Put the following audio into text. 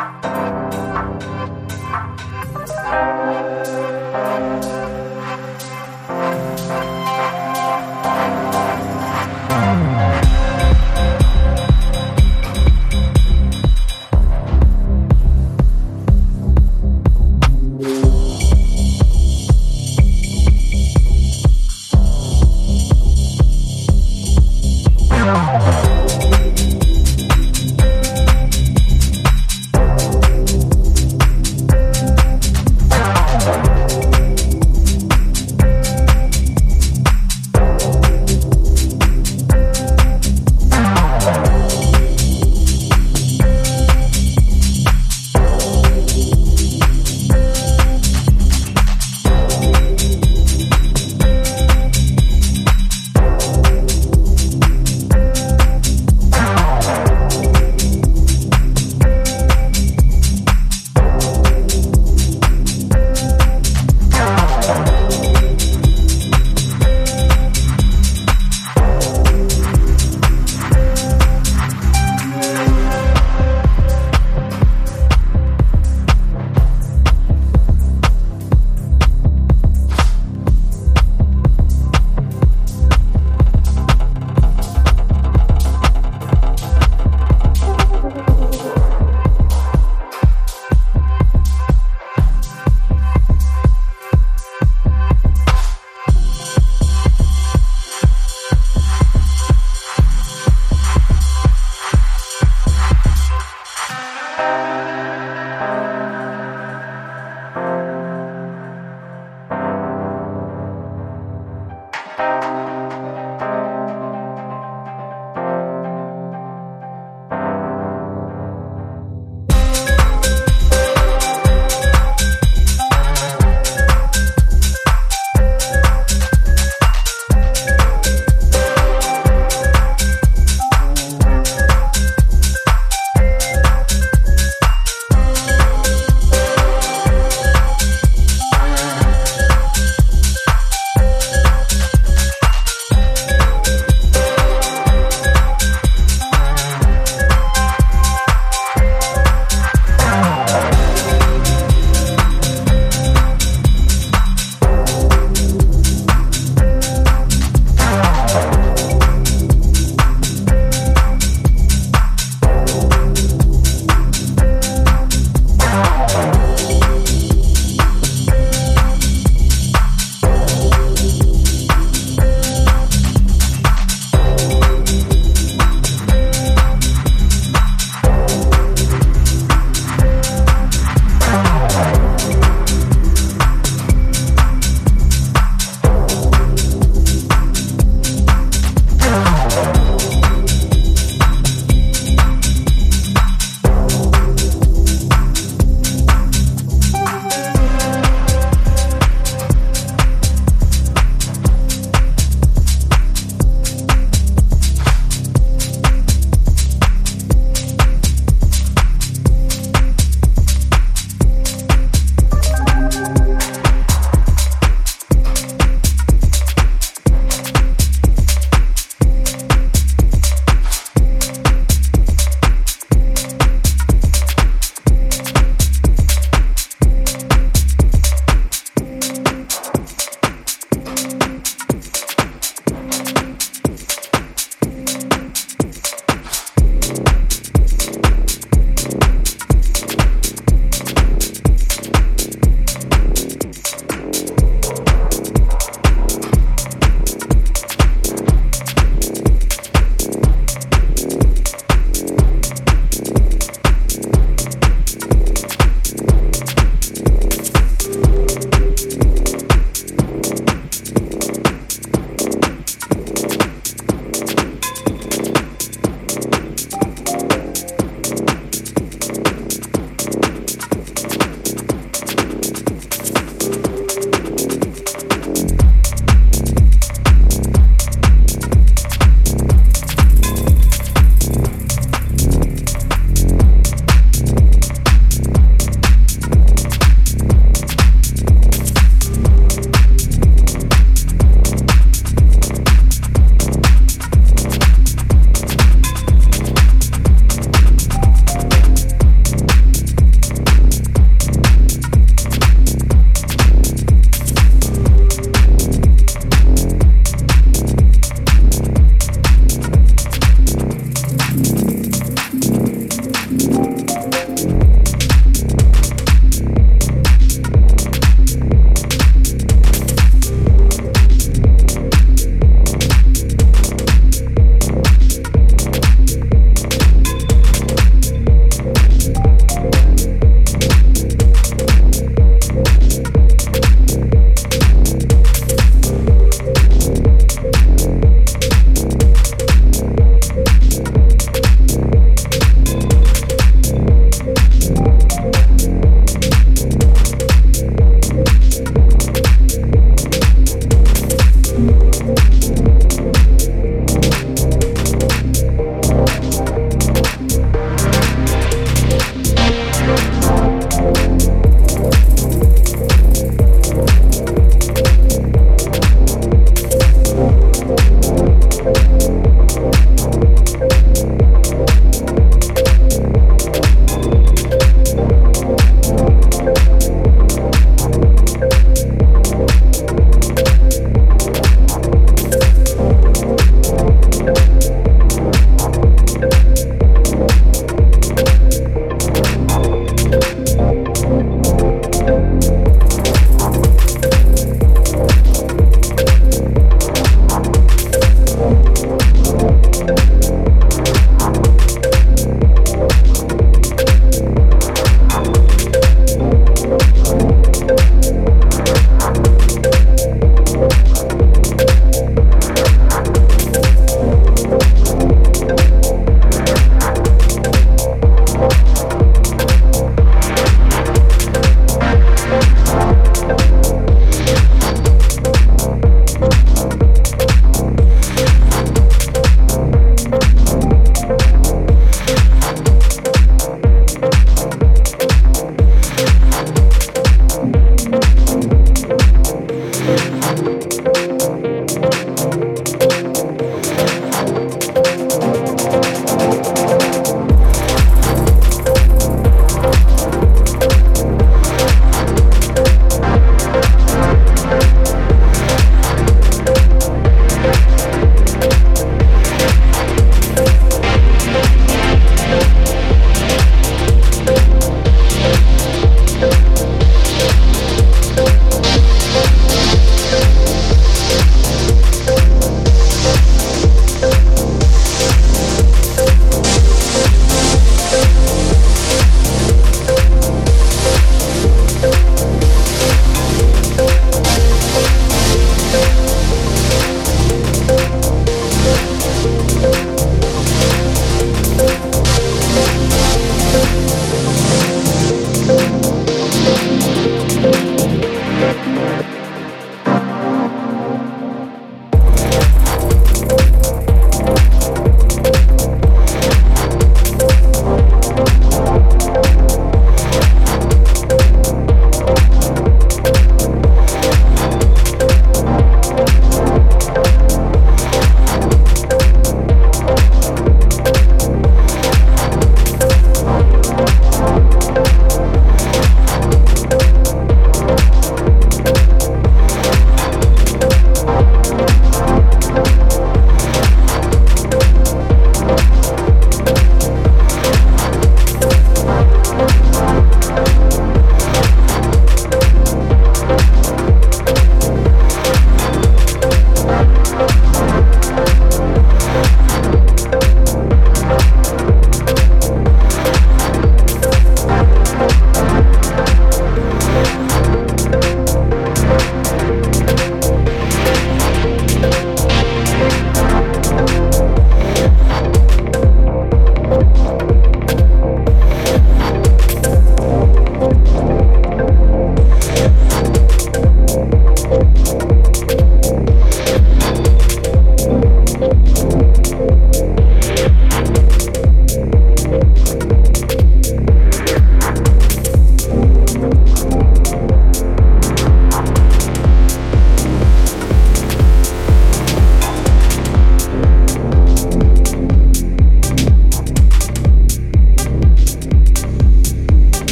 Bye.